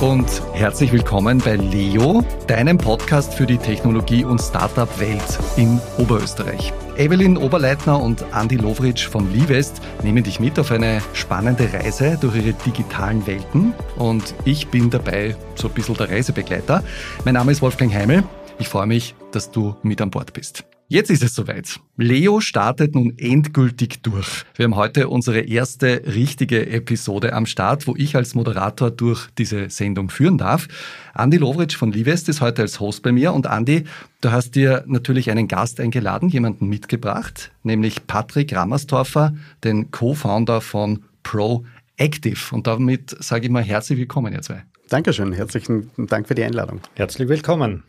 und herzlich willkommen bei Leo, deinem Podcast für die Technologie- und Startup-Welt in Oberösterreich. Evelyn Oberleitner und Andy Lovritsch von Livest nehmen dich mit auf eine spannende Reise durch ihre digitalen Welten und ich bin dabei so ein bisschen der Reisebegleiter. Mein Name ist Wolfgang Heimel. Ich freue mich, dass du mit an Bord bist. Jetzt ist es soweit. Leo startet nun endgültig durch. Wir haben heute unsere erste richtige Episode am Start, wo ich als Moderator durch diese Sendung führen darf. Andi Lovritsch von Livest ist heute als Host bei mir und Andi, du hast dir natürlich einen Gast eingeladen, jemanden mitgebracht, nämlich Patrick Rammerstorfer, den Co-Founder von Proactive. Und damit sage ich mal herzlich willkommen, ihr zwei. Dankeschön, herzlichen Dank für die Einladung. Herzlich willkommen.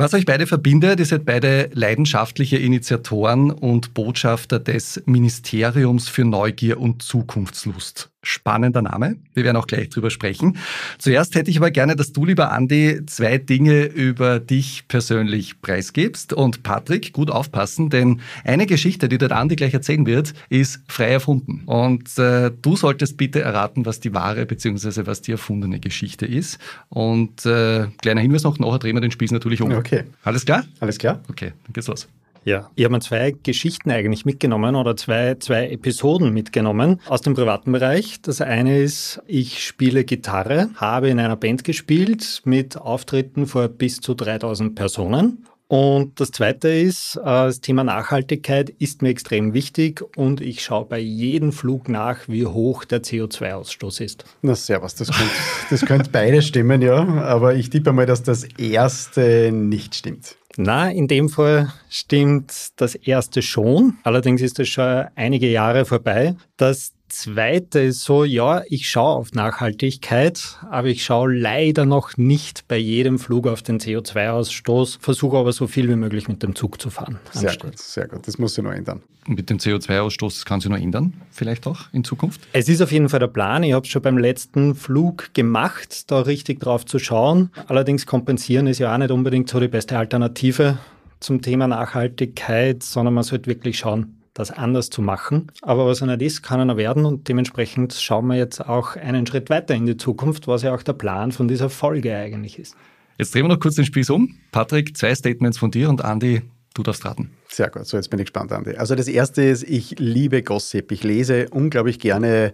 Was euch beide verbindet, ihr seid beide leidenschaftliche Initiatoren und Botschafter des Ministeriums für Neugier und Zukunftslust. Spannender Name. Wir werden auch gleich drüber sprechen. Zuerst hätte ich aber gerne, dass du, lieber Andi, zwei Dinge über dich persönlich preisgibst. Und Patrick, gut aufpassen, denn eine Geschichte, die der Andi gleich erzählen wird, ist frei erfunden. Und äh, du solltest bitte erraten, was die wahre bzw. was die erfundene Geschichte ist. Und äh, kleiner Hinweis noch, nachher drehen wir den Spieß natürlich um. Okay. Alles klar? Alles klar. Okay, dann geht's los. Ja, ich habe mir zwei Geschichten eigentlich mitgenommen oder zwei, zwei Episoden mitgenommen aus dem privaten Bereich. Das eine ist, ich spiele Gitarre, habe in einer Band gespielt mit Auftritten vor bis zu 3000 Personen. Und das Zweite ist, äh, das Thema Nachhaltigkeit ist mir extrem wichtig und ich schaue bei jedem Flug nach, wie hoch der CO2-Ausstoß ist. Na servus, das könnte, das könnte beide stimmen, ja. Aber ich tippe mal, dass das erste nicht stimmt. Na, in dem Fall stimmt das erste schon. Allerdings ist es schon einige Jahre vorbei. Das zweite ist so, ja, ich schaue auf Nachhaltigkeit, aber ich schaue leider noch nicht bei jedem Flug auf den CO2-Ausstoß, versuche aber so viel wie möglich mit dem Zug zu fahren. Sehr anstatt. gut, sehr gut. Das muss sich noch ändern. Mit dem CO2-Ausstoß kann sich noch ändern, vielleicht auch in Zukunft? Es ist auf jeden Fall der Plan. Ich habe es schon beim letzten Flug gemacht, da richtig drauf zu schauen. Allerdings kompensieren ist ja auch nicht unbedingt so die beste Alternative zum Thema Nachhaltigkeit, sondern man sollte wirklich schauen, das anders zu machen. Aber was er nicht ist, kann er noch werden und dementsprechend schauen wir jetzt auch einen Schritt weiter in die Zukunft, was ja auch der Plan von dieser Folge eigentlich ist. Jetzt drehen wir noch kurz den Spieß um. Patrick, zwei Statements von dir und Andi, du darfst raten. Sehr gut, so jetzt bin ich gespannt, Andi. Also das erste ist, ich liebe Gossip. Ich lese unglaublich gerne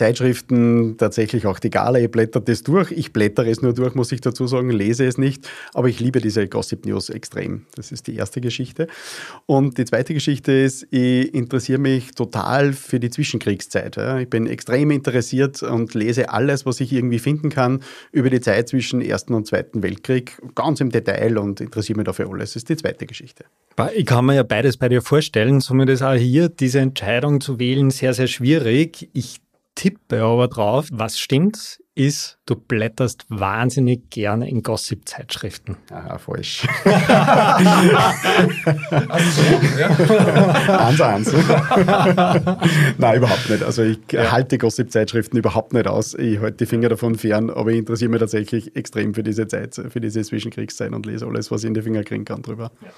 Zeitschriften, tatsächlich auch die Gala, ihr blättert das durch. Ich blättere es nur durch, muss ich dazu sagen, lese es nicht. Aber ich liebe diese Gossip News extrem. Das ist die erste Geschichte. Und die zweite Geschichte ist, ich interessiere mich total für die Zwischenkriegszeit. Ich bin extrem interessiert und lese alles, was ich irgendwie finden kann über die Zeit zwischen Ersten und Zweiten Weltkrieg, ganz im Detail und interessiere mich dafür alles. Das ist die zweite Geschichte. Ich kann mir ja beides bei dir vorstellen. Somit ist auch hier diese Entscheidung zu wählen sehr, sehr schwierig. Ich tippe aber drauf, was stimmt, ist, du blätterst wahnsinnig gerne in Gossip-Zeitschriften. Aha, falsch. also, ja. Eins, eins. Nein, überhaupt nicht. Also ich ja. halte Gossip-Zeitschriften überhaupt nicht aus. Ich halte die Finger davon fern, aber ich interessiere mich tatsächlich extrem für diese Zeit, für diese Zwischenkriegszeit und lese alles, was ich in die Finger kriegen kann drüber. Ja.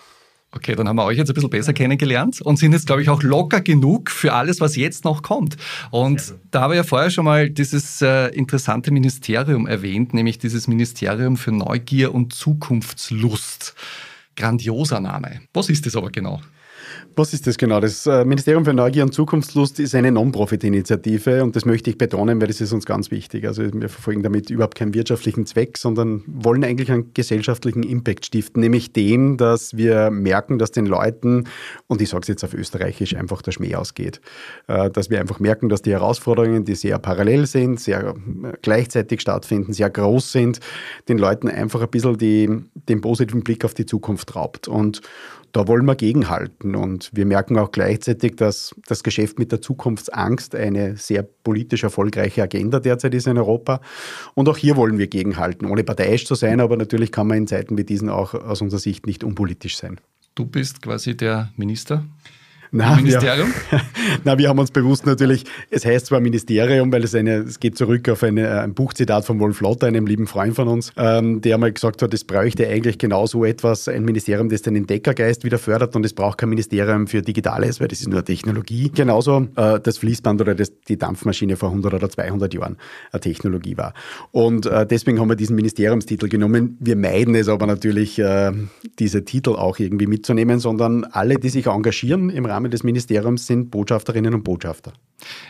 Okay, dann haben wir euch jetzt ein bisschen besser kennengelernt und sind jetzt, glaube ich, auch locker genug für alles, was jetzt noch kommt. Und da habe ich ja vorher schon mal dieses äh, interessante Ministerium erwähnt, nämlich dieses Ministerium für Neugier und Zukunftslust. Grandioser Name. Was ist das aber genau? Was ist das genau? Das äh, Ministerium für Neugier und Zukunftslust ist eine Non-Profit-Initiative und das möchte ich betonen, weil das ist uns ganz wichtig. Also wir verfolgen damit überhaupt keinen wirtschaftlichen Zweck, sondern wollen eigentlich einen gesellschaftlichen Impact stiften, nämlich den, dass wir merken, dass den Leuten, und ich sage es jetzt auf Österreichisch, einfach der Schmäh ausgeht. Äh, dass wir einfach merken, dass die Herausforderungen, die sehr parallel sind, sehr äh, gleichzeitig stattfinden, sehr groß sind, den Leuten einfach ein bisschen die, den positiven Blick auf die Zukunft raubt. Und da wollen wir gegenhalten. Und wir merken auch gleichzeitig, dass das Geschäft mit der Zukunftsangst eine sehr politisch erfolgreiche Agenda derzeit ist in Europa. Und auch hier wollen wir gegenhalten, ohne parteiisch zu sein, aber natürlich kann man in Zeiten wie diesen auch aus unserer Sicht nicht unpolitisch sein. Du bist quasi der Minister Na, Ministerium? Wir, na, wir haben uns bewusst natürlich, es heißt zwar Ministerium, weil es eine, es geht zurück auf eine, ein Buchzitat von Wolf Lotter, einem lieben Freund von uns, ähm, der mal gesagt hat, es bräuchte eigentlich genau so etwas, ein Ministerium, das den Entdeckergeist wieder fördert und es braucht kein Ministerium für Digitales, weil das ist nur Technologie. Genauso äh, das Fließband oder das, die Dampfmaschine vor 100 oder 200 Jahren eine Technologie war. Und äh, deswegen haben wir diesen Ministeriumstitel genommen. Wir meiden es aber natürlich, äh, diese Titel auch irgendwie mitzunehmen, sondern alle, die sich engagieren im Rahmen des Ministeriums, sind Botschafterinnen und Botschafter.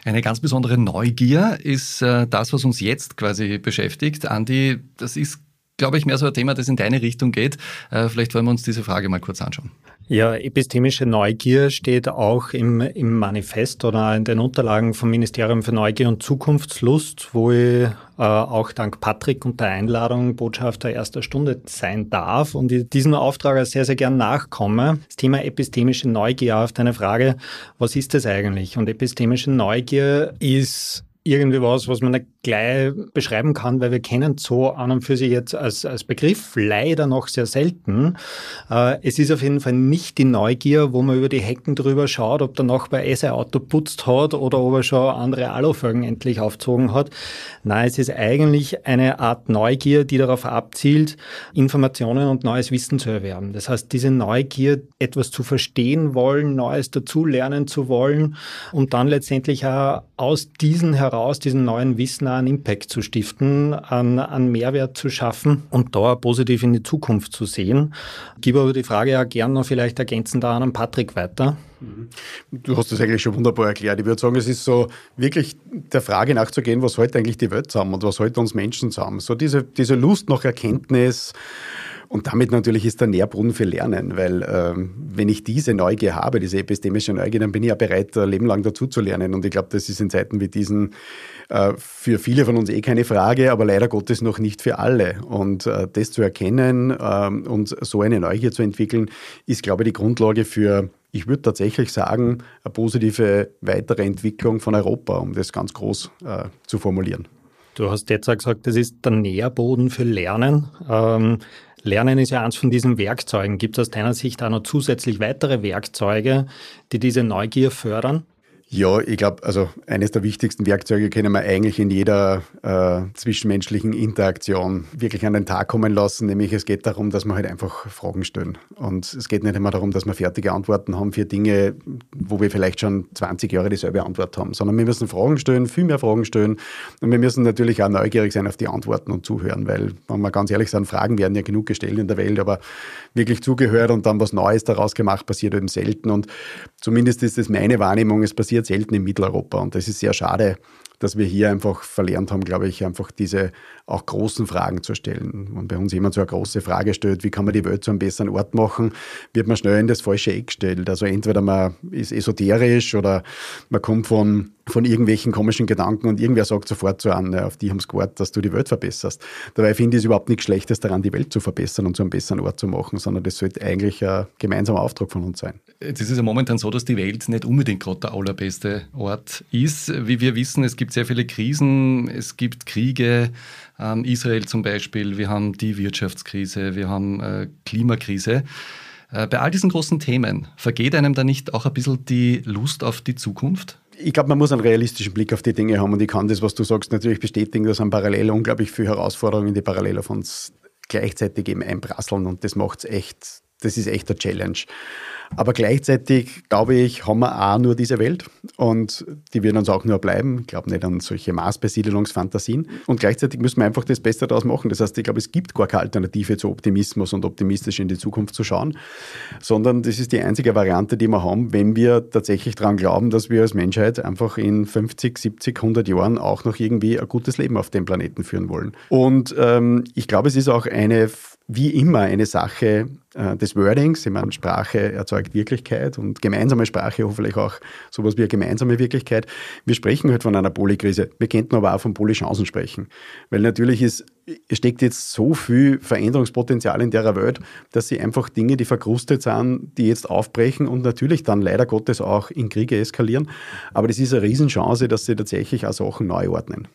Eine ganz besondere Neugier ist äh, das, was uns jetzt quasi beschäftigt. Andi, das ist glaube ich, mehr so ein Thema, das in deine Richtung geht. Äh, vielleicht wollen wir uns diese Frage mal kurz anschauen. Ja, epistemische Neugier steht auch im, im Manifest oder in den Unterlagen vom Ministerium für Neugier und Zukunftslust, wo ich äh, auch dank Patrick und der Einladung Botschafter erster Stunde sein darf und diesem Auftrag sehr, sehr gern nachkomme. Das Thema epistemische Neugier auf deine Frage, was ist das eigentlich? Und epistemische Neugier ist irgendwie was, was man nicht gleich beschreiben kann, weil wir kennen so an und für sich jetzt als, als Begriff leider noch sehr selten. Äh, es ist auf jeden Fall nicht die Neugier, wo man über die Hecken drüber schaut, ob der Nachbar eh sein Auto putzt hat oder ob er schon andere Alufolgen endlich aufzogen hat. Nein, es ist eigentlich eine Art Neugier, die darauf abzielt, Informationen und neues Wissen zu erwerben. Das heißt, diese Neugier, etwas zu verstehen wollen, Neues dazulernen zu wollen und dann letztendlich auch aus diesen heraus, diesen neuen Wissen einen Impact zu stiften, an, an Mehrwert zu schaffen und da positiv in die Zukunft zu sehen. Ich gebe aber die Frage ja gerne noch vielleicht ergänzend an an Patrick weiter. Mhm. Du hast das eigentlich schon wunderbar erklärt. Ich würde sagen, es ist so wirklich der Frage nachzugehen, was heute eigentlich die Welt zusammen und was heute uns Menschen zusammen. So diese, diese Lust nach Erkenntnis, und damit natürlich ist der Nährboden für Lernen, weil ähm, wenn ich diese Neugier habe, diese epistemische Neugier, dann bin ich ja bereit, ein Leben lang dazu zu lernen. Und ich glaube, das ist in Zeiten wie diesen äh, für viele von uns eh keine Frage, aber leider Gottes noch nicht für alle. Und äh, das zu erkennen ähm, und so eine Neugier zu entwickeln, ist, glaube ich, die Grundlage für ich würde tatsächlich sagen, eine positive weitere Entwicklung von Europa, um das ganz groß äh, zu formulieren. Du hast jetzt auch gesagt, das ist der Nährboden für Lernen. Ähm, Lernen ist ja eins von diesen Werkzeugen. Gibt es aus deiner Sicht auch noch zusätzlich weitere Werkzeuge, die diese Neugier fördern? Ja, ich glaube, also eines der wichtigsten Werkzeuge können wir eigentlich in jeder äh, zwischenmenschlichen Interaktion wirklich an den Tag kommen lassen, nämlich es geht darum, dass wir halt einfach Fragen stellen. Und es geht nicht immer darum, dass wir fertige Antworten haben für Dinge, wo wir vielleicht schon 20 Jahre dieselbe Antwort haben, sondern wir müssen Fragen stellen, viel mehr Fragen stellen. Und wir müssen natürlich auch neugierig sein auf die Antworten und zuhören, weil, wenn wir ganz ehrlich sind, Fragen werden ja genug gestellt in der Welt, aber wirklich zugehört und dann was Neues daraus gemacht, passiert eben selten. Und zumindest ist es meine Wahrnehmung, es passiert selten in Mitteleuropa. Und das ist sehr schade, dass wir hier einfach verlernt haben, glaube ich, einfach diese auch großen Fragen zu stellen. Wenn bei uns jemand so eine große Frage stellt, wie kann man die Welt zu einem besseren Ort machen, wird man schnell in das falsche Eck gestellt. Also entweder man ist esoterisch oder man kommt von, von irgendwelchen komischen Gedanken und irgendwer sagt sofort so an, auf die haben es gewartet, dass du die Welt verbesserst. Dabei finde ich es überhaupt nichts Schlechtes daran, die Welt zu verbessern und zu einem besseren Ort zu machen, sondern das sollte eigentlich ein gemeinsamer Auftrag von uns sein. Jetzt ist es ja momentan so, dass die Welt nicht unbedingt gerade der allerbeste Ort ist. Wie wir wissen, es gibt sehr viele Krisen, es gibt Kriege, ähm, Israel zum Beispiel, wir haben die Wirtschaftskrise, wir haben äh, Klimakrise. Äh, bei all diesen großen Themen, vergeht einem da nicht auch ein bisschen die Lust auf die Zukunft? Ich glaube, man muss einen realistischen Blick auf die Dinge haben und ich kann das, was du sagst, natürlich bestätigen, dass an parallel unglaublich viele Herausforderungen, die parallel auf uns gleichzeitig eben einprasseln und das macht es echt, das ist echt eine Challenge. Aber gleichzeitig, glaube ich, haben wir auch nur diese Welt und die wird uns auch nur bleiben. Ich glaube nicht an solche Maßbesiedelungsfantasien. Und gleichzeitig müssen wir einfach das Beste daraus machen. Das heißt, ich glaube, es gibt gar keine Alternative zu Optimismus und optimistisch in die Zukunft zu schauen, sondern das ist die einzige Variante, die wir haben, wenn wir tatsächlich daran glauben, dass wir als Menschheit einfach in 50, 70, 100 Jahren auch noch irgendwie ein gutes Leben auf dem Planeten führen wollen. Und ähm, ich glaube, es ist auch eine wie immer eine Sache äh, des Wordings. Ich meine, Sprache erzeugt Wirklichkeit und gemeinsame Sprache hoffentlich auch sowas wie eine gemeinsame Wirklichkeit. Wir sprechen halt von einer Polykrise. Wir könnten aber auch von Polychancen sprechen. Weil natürlich ist, steckt jetzt so viel Veränderungspotenzial in der Welt, dass sie einfach Dinge, die verkrustet sind, die jetzt aufbrechen und natürlich dann leider Gottes auch in Kriege eskalieren. Aber das ist eine Riesenchance, dass sie tatsächlich auch Sachen neu ordnen.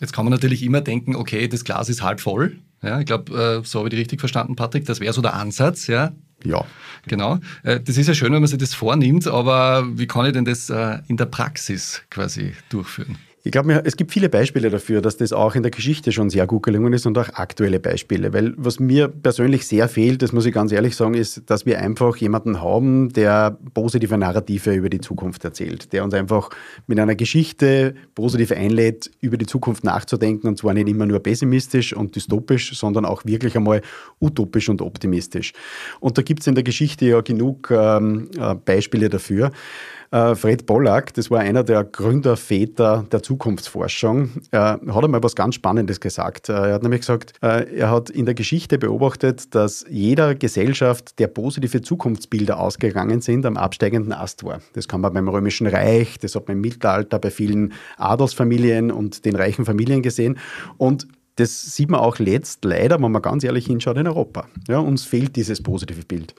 Jetzt kann man natürlich immer denken, okay, das Glas ist halb voll. Ja, ich glaube, äh, so habe ich die richtig verstanden, Patrick. Das wäre so der Ansatz, ja. Ja. Genau. Äh, das ist ja schön, wenn man sich das vornimmt, aber wie kann ich denn das äh, in der Praxis quasi durchführen? Ich glaube, es gibt viele Beispiele dafür, dass das auch in der Geschichte schon sehr gut gelungen ist und auch aktuelle Beispiele. Weil was mir persönlich sehr fehlt, das muss ich ganz ehrlich sagen, ist, dass wir einfach jemanden haben, der positive Narrative über die Zukunft erzählt, der uns einfach mit einer Geschichte positiv einlädt, über die Zukunft nachzudenken und zwar nicht immer nur pessimistisch und dystopisch, sondern auch wirklich einmal utopisch und optimistisch. Und da gibt es in der Geschichte ja genug ähm, äh, Beispiele dafür. Äh, Fred Pollack, das war einer der Gründerväter der Zukunftsforschung, er hat einmal was ganz Spannendes gesagt. Äh, er hat nämlich gesagt, äh, er hat in der Geschichte beobachtet, dass jeder Gesellschaft der positive Zukunftsbilder ausgegangen sind am absteigenden Ast war. Das kann man beim Römischen Reich, das hat man im Mittelalter bei vielen Adelsfamilien und den reichen Familien gesehen. Und das sieht man auch letzt leider, wenn man ganz ehrlich hinschaut, in Europa. Ja, uns fehlt dieses positive Bild.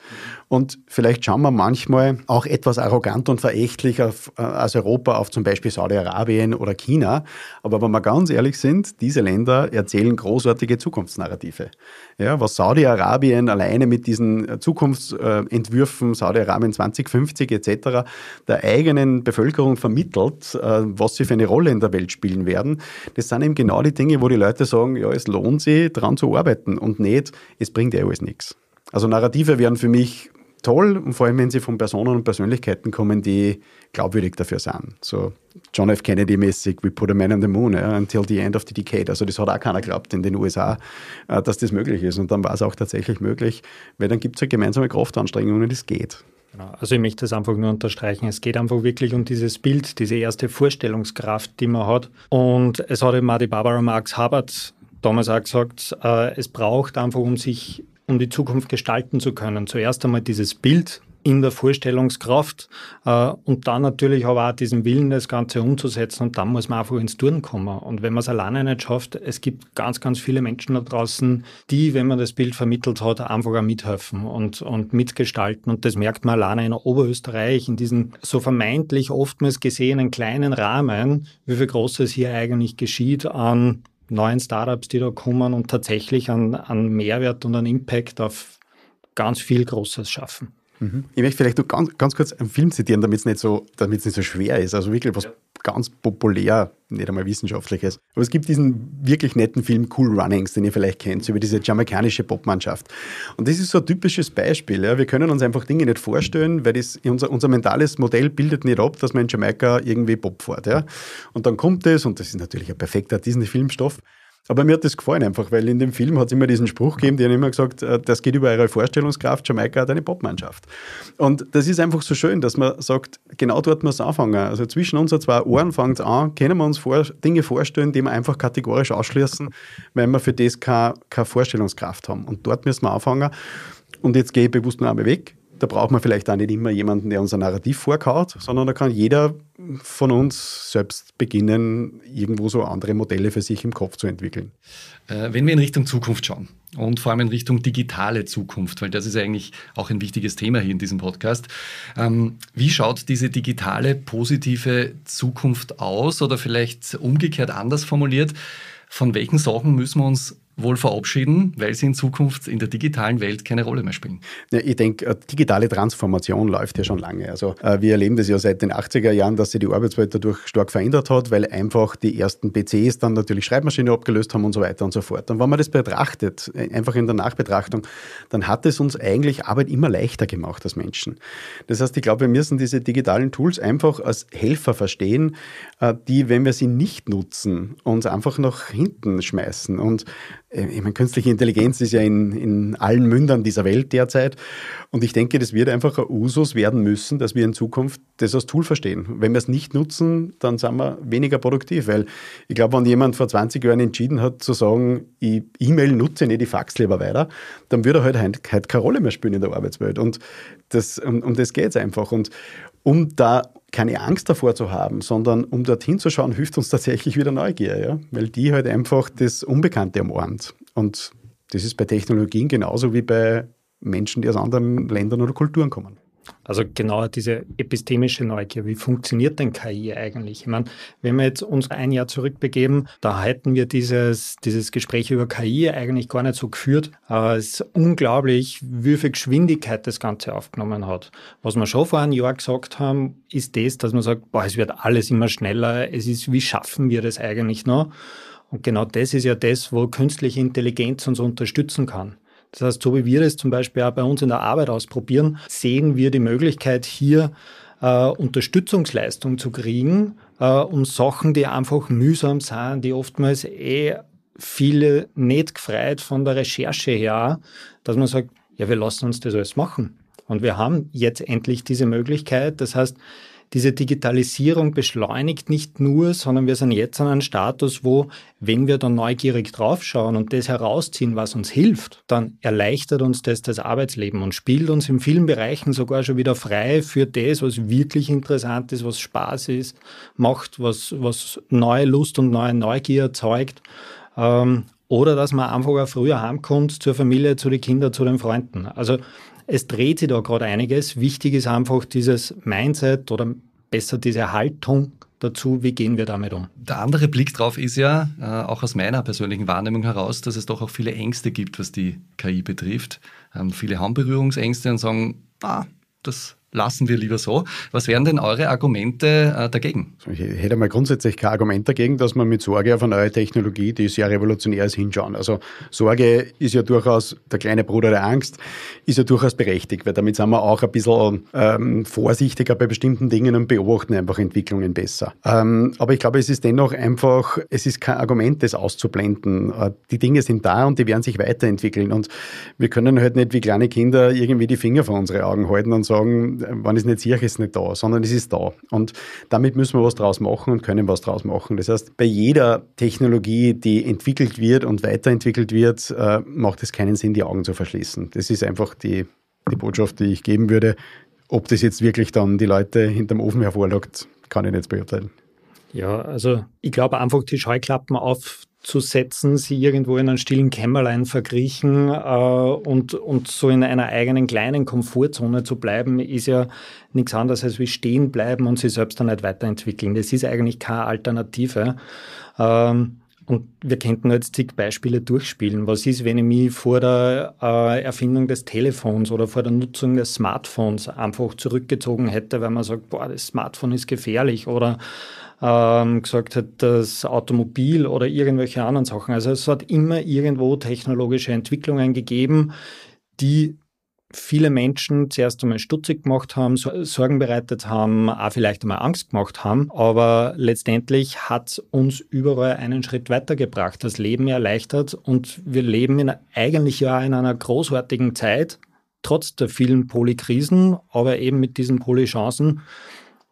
Und vielleicht schauen wir manchmal auch etwas arrogant und verächtlich auf, äh, als Europa auf zum Beispiel Saudi-Arabien oder China. Aber wenn wir ganz ehrlich sind, diese Länder erzählen großartige Zukunftsnarrative. Ja, was Saudi-Arabien alleine mit diesen Zukunftsentwürfen, Saudi-Arabien 2050 etc., der eigenen Bevölkerung vermittelt, äh, was sie für eine Rolle in der Welt spielen werden, das sind eben genau die Dinge, wo die Leute sagen, sagen, ja, es lohnt sich, daran zu arbeiten und nicht, es bringt eh alles nichts. Also Narrative wären für mich toll und vor allem, wenn sie von Personen und Persönlichkeiten kommen, die glaubwürdig dafür sind. So John F. Kennedy-mäßig, we put a man on the moon, yeah, until the end of the decade. Also das hat auch keiner geglaubt in den USA, äh, dass das möglich ist. Und dann war es auch tatsächlich möglich, weil dann gibt es halt gemeinsame Kraftanstrengungen und es geht. Genau. Also ich möchte das einfach nur unterstreichen. Es geht einfach wirklich um dieses Bild, diese erste Vorstellungskraft, die man hat. Und es hat eben auch die Barbara Marx Hubbard damals auch gesagt, äh, es braucht einfach, um sich, um die Zukunft gestalten zu können, zuerst einmal dieses Bild in der Vorstellungskraft äh, und dann natürlich aber auch diesen Willen, das Ganze umzusetzen und dann muss man einfach ins Turn kommen. Und wenn man es alleine nicht schafft, es gibt ganz, ganz viele Menschen da draußen, die, wenn man das Bild vermittelt hat, einfach auch mithelfen und, und mitgestalten. Und das merkt man alleine in Oberösterreich, in diesen so vermeintlich oftmals gesehenen kleinen Rahmen, wie viel Großes hier eigentlich geschieht an neuen Startups, die da kommen und tatsächlich an, an Mehrwert und an Impact auf ganz viel Großes schaffen. Mhm. Ich möchte vielleicht noch ganz, ganz kurz einen Film zitieren, damit es nicht, so, nicht so schwer ist. Also wirklich was ja. ganz populär, nicht einmal wissenschaftliches. Aber es gibt diesen wirklich netten Film Cool Runnings, den ihr vielleicht kennt, über diese jamaikanische Popmannschaft. Und das ist so ein typisches Beispiel. Ja. Wir können uns einfach Dinge nicht vorstellen, weil das, unser, unser mentales Modell bildet nicht ab, dass man in Jamaika irgendwie Pop fährt. Ja. Und dann kommt es, und das ist natürlich ein perfekter Disney-Filmstoff, aber mir hat das gefallen einfach, weil in dem Film hat es immer diesen Spruch gegeben, die haben immer gesagt, äh, das geht über eure Vorstellungskraft, Jamaika hat eine Popmannschaft. Und das ist einfach so schön, dass man sagt, genau dort muss es anfangen. Also zwischen unseren zwei Ohren fängt es an, können wir uns vor, Dinge vorstellen, die wir einfach kategorisch ausschließen, weil wir für das keine, keine Vorstellungskraft haben. Und dort müssen wir anfangen. Und jetzt gehe ich bewusst nur einmal weg da braucht man vielleicht auch nicht immer jemanden, der unser Narrativ vorkaut, sondern da kann jeder von uns selbst beginnen, irgendwo so andere Modelle für sich im Kopf zu entwickeln. Äh, wenn wir in Richtung Zukunft schauen und vor allem in Richtung digitale Zukunft, weil das ist eigentlich auch ein wichtiges Thema hier in diesem Podcast. Ähm, wie schaut diese digitale positive Zukunft aus oder vielleicht umgekehrt anders formuliert? Von welchen Sachen müssen wir uns wohl verabschieden, weil sie in Zukunft in der digitalen Welt keine Rolle mehr spielen? Ja, ich denke, äh, digitale Transformation läuft ja schon lange. Also äh, wir erleben das ja seit den 80er Jahren, dass sich die Arbeitswelt dadurch stark verändert hat, weil einfach die ersten PCs dann natürlich Schreibmaschine abgelöst haben und so weiter und so fort. Und wenn man das betrachtet, äh, einfach in der Nachbetrachtung, dann hat es uns eigentlich Arbeit immer leichter gemacht als Menschen. Das heißt, ich glaube, wir müssen diese digitalen Tools einfach als Helfer verstehen, die, wenn wir sie nicht nutzen, uns einfach nach hinten schmeißen. Und äh, ich meine, künstliche Intelligenz ist ja in, in allen Mündern dieser Welt derzeit. Und ich denke, das wird einfach ein Usus werden müssen, dass wir in Zukunft das als Tool verstehen. Wenn wir es nicht nutzen, dann sind wir weniger produktiv. Weil ich glaube, wenn jemand vor 20 Jahren entschieden hat zu sagen, ich E-Mail nutze nicht, ich fax lieber weiter, dann würde er halt heute keine Rolle mehr spielen in der Arbeitswelt. Und das, um, um das geht es einfach. Und um da keine Angst davor zu haben, sondern um dorthin zu schauen, hilft uns tatsächlich wieder Neugier, ja? weil die halt einfach das Unbekannte umarmt. Und das ist bei Technologien genauso wie bei Menschen, die aus anderen Ländern oder Kulturen kommen. Also genau diese epistemische Neugier. Wie funktioniert denn KI eigentlich? Ich meine, wenn wir jetzt uns ein Jahr zurückbegeben, da hätten wir dieses, dieses Gespräch über KI eigentlich gar nicht so geführt. Aber es ist unglaublich, wie viel Geschwindigkeit das Ganze aufgenommen hat. Was wir schon vor einem Jahr gesagt haben, ist das, dass man sagt, boah, es wird alles immer schneller. Es ist, wie schaffen wir das eigentlich noch? Und genau das ist ja das, wo künstliche Intelligenz uns unterstützen kann. Das heißt, so wie wir das zum Beispiel auch bei uns in der Arbeit ausprobieren, sehen wir die Möglichkeit, hier äh, Unterstützungsleistung zu kriegen, äh, um Sachen, die einfach mühsam sind, die oftmals eh viele nicht gefreut von der Recherche her, dass man sagt, ja, wir lassen uns das alles machen. Und wir haben jetzt endlich diese Möglichkeit. Das heißt, diese Digitalisierung beschleunigt nicht nur, sondern wir sind jetzt an einem Status, wo, wenn wir dann neugierig draufschauen und das herausziehen, was uns hilft, dann erleichtert uns das das Arbeitsleben und spielt uns in vielen Bereichen sogar schon wieder frei für das, was wirklich interessant ist, was Spaß ist, macht, was, was neue Lust und neue Neugier erzeugt. Ähm, oder dass man einfach auch früher heimkommt zur Familie, zu den Kindern, zu den Freunden. Also es dreht sich da gerade einiges. Wichtig ist einfach dieses Mindset oder besser diese Haltung dazu, wie gehen wir damit um? Der andere Blick drauf ist ja, äh, auch aus meiner persönlichen Wahrnehmung heraus, dass es doch auch viele Ängste gibt, was die KI betrifft. Ähm, viele haben Berührungsängste und sagen, ah, das lassen wir lieber so. Was wären denn eure Argumente äh, dagegen? Ich hätte mal grundsätzlich kein Argument dagegen, dass man mit Sorge auf eine neue Technologie, die sehr revolutionär ist, hinschauen. Also Sorge ist ja durchaus, der kleine Bruder der Angst, ist ja durchaus berechtigt, weil damit sind wir auch ein bisschen ähm, vorsichtiger bei bestimmten Dingen und beobachten einfach Entwicklungen besser. Ähm, aber ich glaube, es ist dennoch einfach, es ist kein Argument, das auszublenden. Äh, die Dinge sind da und die werden sich weiterentwickeln und wir können halt nicht wie kleine Kinder irgendwie die Finger vor unsere Augen halten und sagen, wenn ich es nicht sehe, ist es nicht da, sondern es ist da. Und damit müssen wir was draus machen und können was draus machen. Das heißt, bei jeder Technologie, die entwickelt wird und weiterentwickelt wird, äh, macht es keinen Sinn, die Augen zu verschließen. Das ist einfach die, die Botschaft, die ich geben würde. Ob das jetzt wirklich dann die Leute hinterm Ofen hervorlockt, kann ich nicht beurteilen. Ja, also ich glaube einfach die Scheuklappen auf zu setzen, sie irgendwo in einem stillen Kämmerlein verkriechen äh, und, und so in einer eigenen kleinen Komfortzone zu bleiben, ist ja nichts anderes als wie stehen bleiben und sich selbst dann nicht weiterentwickeln. Das ist eigentlich keine Alternative. Ähm, und wir könnten jetzt zig Beispiele durchspielen. Was ist, wenn ich mich vor der äh, Erfindung des Telefons oder vor der Nutzung des Smartphones einfach zurückgezogen hätte, weil man sagt, boah, das Smartphone ist gefährlich oder ähm, gesagt hat, das Automobil oder irgendwelche anderen Sachen. Also es hat immer irgendwo technologische Entwicklungen gegeben, die viele Menschen zuerst einmal stutzig gemacht haben, Sorgen bereitet haben, auch vielleicht einmal Angst gemacht haben. Aber letztendlich hat uns überall einen Schritt weitergebracht, das Leben erleichtert und wir leben in, eigentlich ja in einer großartigen Zeit, trotz der vielen Polykrisen, aber eben mit diesen Polychancen,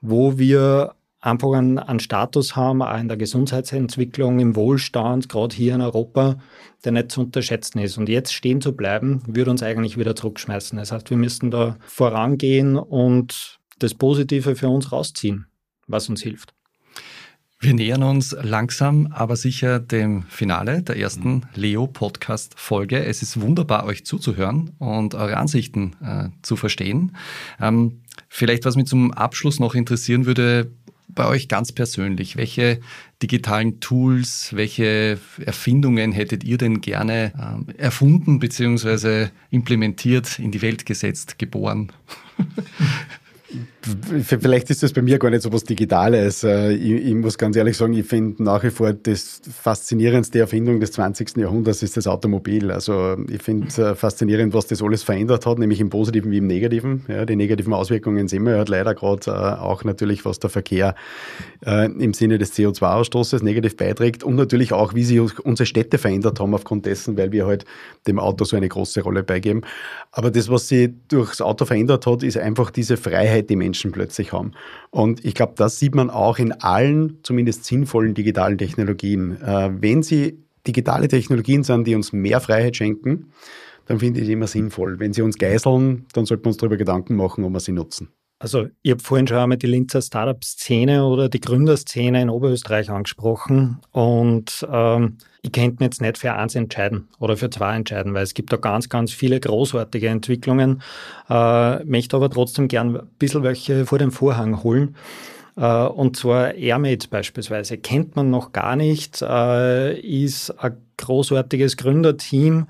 wo wir einfach einen, einen Status haben, auch in der Gesundheitsentwicklung, im Wohlstand, gerade hier in Europa, der nicht zu unterschätzen ist. Und jetzt stehen zu bleiben, würde uns eigentlich wieder zurückschmeißen. Das heißt, wir müssten da vorangehen und das Positive für uns rausziehen, was uns hilft. Wir nähern uns langsam, aber sicher dem Finale der ersten Leo-Podcast-Folge. Es ist wunderbar, euch zuzuhören und eure Ansichten äh, zu verstehen. Ähm, vielleicht, was mich zum Abschluss noch interessieren würde, bei euch ganz persönlich? Welche digitalen Tools, welche Erfindungen hättet ihr denn gerne ähm, erfunden bzw. implementiert, in die Welt gesetzt, geboren? Vielleicht ist das bei mir gar nicht so was Digitales. Äh, ich, ich muss ganz ehrlich sagen, ich finde nach wie vor das faszinierendste Erfindung des 20. Jahrhunderts ist das Automobil. Also ich finde äh, faszinierend, was das alles verändert hat, nämlich im Positiven wie im Negativen. Ja, die negativen Auswirkungen sehen wir halt leider gerade äh, auch natürlich, was der Verkehr im Sinne des CO2-Ausstoßes negativ beiträgt und natürlich auch, wie sich unsere Städte verändert haben aufgrund dessen, weil wir halt dem Auto so eine große Rolle beigeben. Aber das, was sich durchs Auto verändert hat, ist einfach diese Freiheit, die Menschen plötzlich haben. Und ich glaube, das sieht man auch in allen, zumindest sinnvollen digitalen Technologien. Äh, wenn sie digitale Technologien sind, die uns mehr Freiheit schenken, dann finde ich die immer sinnvoll. Wenn sie uns geißeln, dann sollten wir uns darüber Gedanken machen, ob wir sie nutzen. Also ich habe vorhin schon einmal die Linzer Startup-Szene oder die Gründerszene in Oberösterreich angesprochen und ähm, ich könnte mir jetzt nicht für eins entscheiden oder für zwei entscheiden, weil es gibt da ganz, ganz viele großartige Entwicklungen, äh, möchte aber trotzdem gern ein bisschen welche vor den Vorhang holen. Uh, und zwar Airmate beispielsweise kennt man noch gar nicht, uh, ist ein großartiges Gründerteam,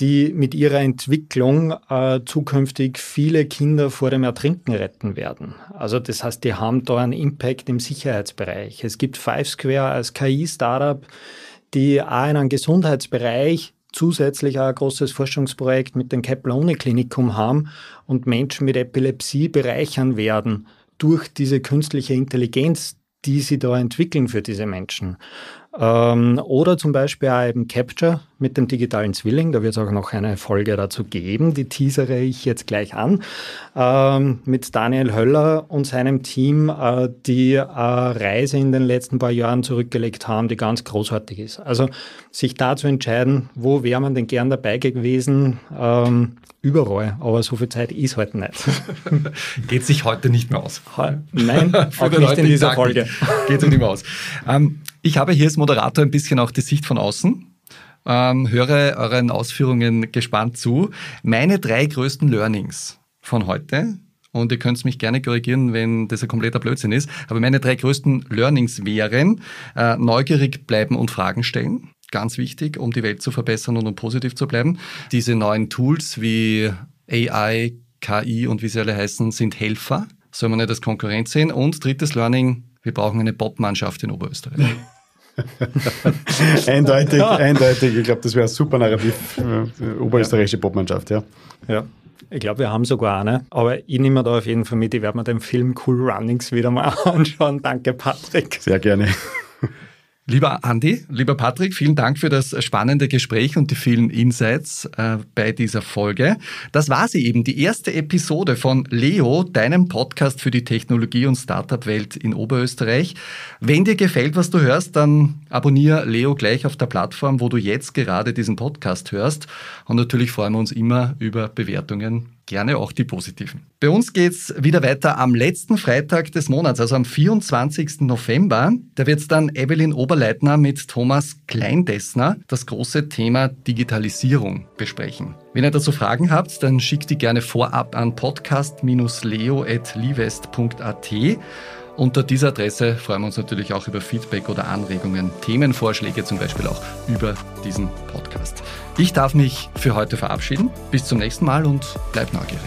die mit ihrer Entwicklung äh, zukünftig viele Kinder vor dem Ertrinken retten werden. Also das heißt, die haben da einen Impact im Sicherheitsbereich. Es gibt Five Square als KI-Startup, die auch in einem Gesundheitsbereich zusätzlich auch ein großes Forschungsprojekt mit dem Kepler-Uni-Klinikum haben und Menschen mit Epilepsie bereichern werden durch diese künstliche Intelligenz, die sie da entwickeln für diese Menschen. Ähm, oder zum Beispiel auch eben Capture mit dem digitalen Zwilling. Da wird es auch noch eine Folge dazu geben. Die teasere ich jetzt gleich an. Ähm, mit Daniel Höller und seinem Team, äh, die äh, Reise in den letzten paar Jahren zurückgelegt haben, die ganz großartig ist. Also sich da zu entscheiden, wo wäre man denn gern dabei gewesen, ähm, überall. Aber so viel Zeit ist heute halt nicht. Geht sich heute nicht mehr aus. Nein, auch nicht in dieser Folge. Geht sich nicht mehr aus. Ähm, ich habe hier als Moderator ein bisschen auch die Sicht von außen. Ähm, höre euren Ausführungen gespannt zu. Meine drei größten Learnings von heute, und ihr könnt mich gerne korrigieren, wenn das ein kompletter Blödsinn ist, aber meine drei größten Learnings wären, äh, neugierig bleiben und Fragen stellen. Ganz wichtig, um die Welt zu verbessern und um positiv zu bleiben. Diese neuen Tools wie AI, KI und wie sie alle heißen, sind Helfer. Soll man nicht als Konkurrenz sehen. Und drittes Learning, wir brauchen eine Bot-Mannschaft in Oberösterreich. eindeutig, eindeutig. Ich glaube, das wäre ein super Narrativ. Äh, oberösterreichische Popmannschaft, ja. Ja. Ich glaube, wir haben sogar eine. Aber ich nehme da auf jeden Fall mit. Ich werde mir den Film Cool Runnings wieder mal anschauen. Danke, Patrick. Sehr gerne. Lieber Andi, lieber Patrick, vielen Dank für das spannende Gespräch und die vielen Insights äh, bei dieser Folge. Das war sie eben, die erste Episode von Leo, deinem Podcast für die Technologie- und Startup-Welt in Oberösterreich. Wenn dir gefällt, was du hörst, dann abonniere Leo gleich auf der Plattform, wo du jetzt gerade diesen Podcast hörst. Und natürlich freuen wir uns immer über Bewertungen gerne auch die positiven. Bei uns geht's wieder weiter am letzten Freitag des Monats, also am 24. November. Da wird's dann Evelyn Oberleitner mit Thomas Kleindessner das große Thema Digitalisierung besprechen. Wenn ihr dazu Fragen habt, dann schickt die gerne vorab an podcast-leo.livest.at. Unter dieser Adresse freuen wir uns natürlich auch über Feedback oder Anregungen, Themenvorschläge zum Beispiel auch über diesen Podcast. Ich darf mich für heute verabschieden. Bis zum nächsten Mal und bleibt neugierig.